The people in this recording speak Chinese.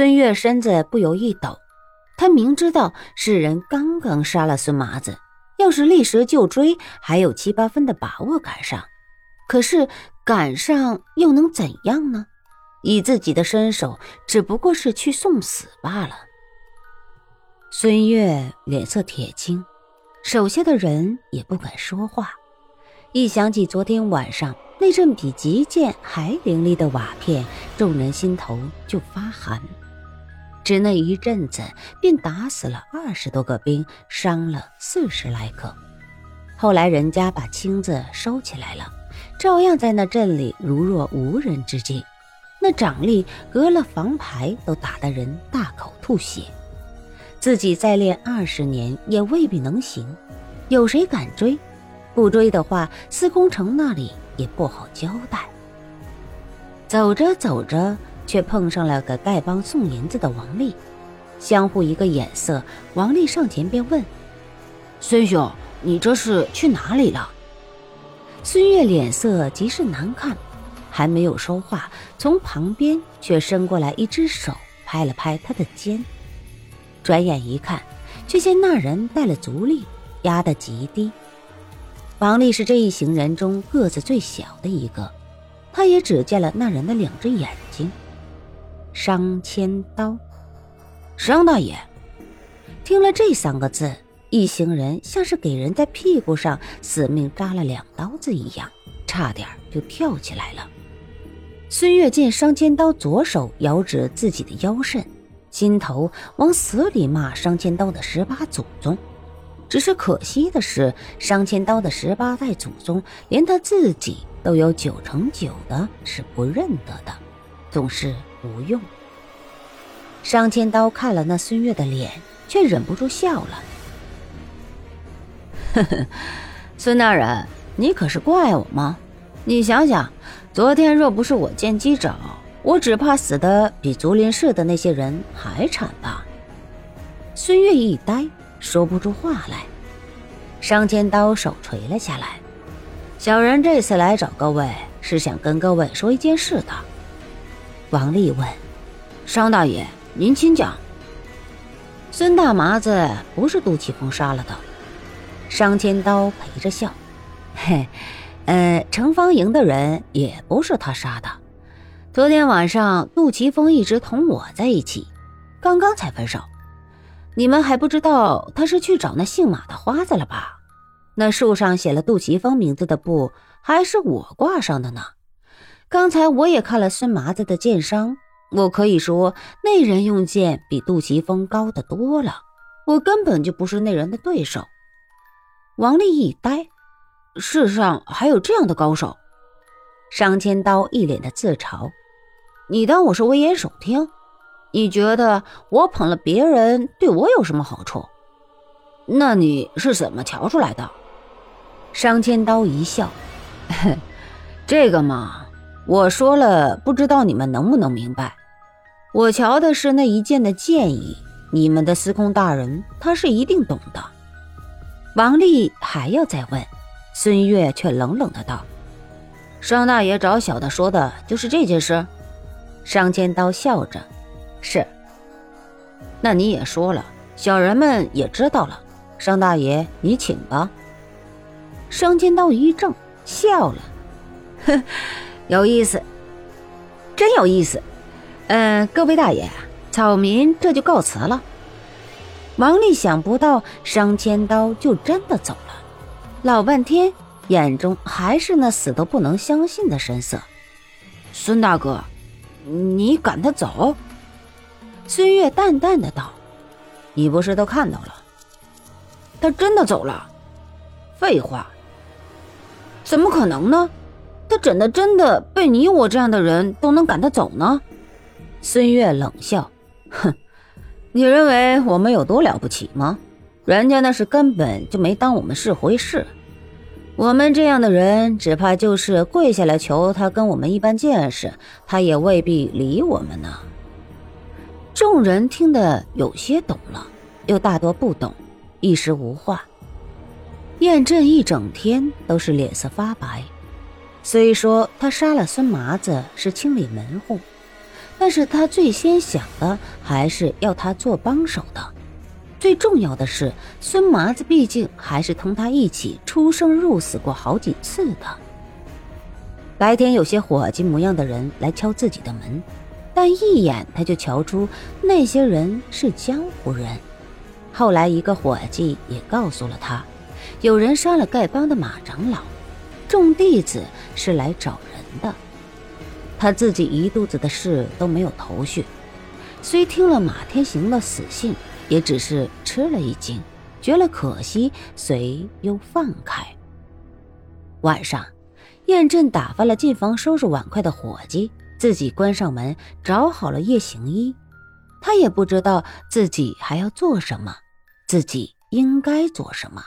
孙越身子不由一抖，他明知道世人刚刚杀了孙麻子，要是立时就追，还有七八分的把握赶上。可是赶上又能怎样呢？以自己的身手，只不过是去送死罢了。孙越脸色铁青，手下的人也不敢说话。一想起昨天晚上那阵比急箭还凌厉的瓦片，众人心头就发寒。只那一阵子，便打死了二十多个兵，伤了四十来个。后来人家把青子收起来了。照样在那镇里如若无人之境，那掌力隔了房牌都打得人大口吐血。自己再练二十年也未必能行，有谁敢追？不追的话，司空城那里也不好交代。走着走着，却碰上了个丐帮送银子的王丽，相互一个眼色，王丽上前便问：“孙兄，你这是去哪里了？”孙越脸色极是难看，还没有说话，从旁边却伸过来一只手，拍了拍他的肩。转眼一看，却见那人带了足力，压得极低。王丽是这一行人中个子最小的一个，他也只见了那人的两只眼睛。商千刀，商大爷，听了这三个字。一行人像是给人在屁股上死命扎了两刀子一样，差点就跳起来了。孙越见商千刀左手遥指自己的腰肾，心头往死里骂商千刀的十八祖宗。只是可惜的是，商千刀的十八代祖宗，连他自己都有九成九的是不认得的，总是不用。商千刀看了那孙悦的脸，却忍不住笑了。呵呵，孙大人，你可是怪我吗？你想想，昨天若不是我见机找，我只怕死的比竹林市的那些人还惨吧。孙悦一呆，说不出话来。商千刀手垂了下来。小人这次来找各位，是想跟各位说一件事的。王丽问：“商大爷，您请讲。”孙大麻子不是杜琪峰杀了的。商千刀陪着笑，嘿，呃，程方营的人也不是他杀的。昨天晚上，杜琪峰一直同我在一起，刚刚才分手。你们还不知道他是去找那姓马的花子了吧？那树上写了杜琪峰名字的布，还是我挂上的呢。刚才我也看了孙麻子的剑伤，我可以说那人用剑比杜琪峰高得多了，我根本就不是那人的对手。王丽一呆，世上还有这样的高手？商千刀一脸的自嘲。你当我是危言耸听？你觉得我捧了别人对我有什么好处？那你是怎么瞧出来的？商千刀一笑，这个嘛，我说了，不知道你们能不能明白。我瞧的是那一剑的剑意，你们的司空大人他是一定懂的。王丽还要再问，孙悦却冷冷的道：“商大爷找小的说的就是这件事。”商千刀笑着：“是。”那你也说了，小人们也知道了。商大爷，你请吧。商千刀一怔，笑了：“哼，有意思，真有意思。嗯，各位大爷，草民这就告辞了。”王丽想不到商千刀就真的走了，老半天眼中还是那死都不能相信的神色。孙大哥，你赶他走？孙越淡淡的道：“你不是都看到了？他真的走了？废话，怎么可能呢？他怎的真的被你我这样的人都能赶他走呢？”孙越冷笑：“哼。”你认为我们有多了不起吗？人家那是根本就没当我们是回事。我们这样的人，只怕就是跪下来求他跟我们一般见识，他也未必理我们呢。众人听得有些懂了，又大多不懂，一时无话。燕震一整天都是脸色发白。虽说他杀了孙麻子是清理门户。但是他最先想的还是要他做帮手的。最重要的是，孙麻子毕竟还是同他一起出生入死过好几次的。白天有些伙计模样的人来敲自己的门，但一眼他就瞧出那些人是江湖人。后来一个伙计也告诉了他，有人杀了丐帮的马长老，众弟子是来找人的。他自己一肚子的事都没有头绪，虽听了马天行的死信。也只是吃了一惊，觉得可惜，遂又放开。晚上，燕振打发了进房收拾碗筷的伙计，自己关上门，找好了夜行衣。他也不知道自己还要做什么，自己应该做什么。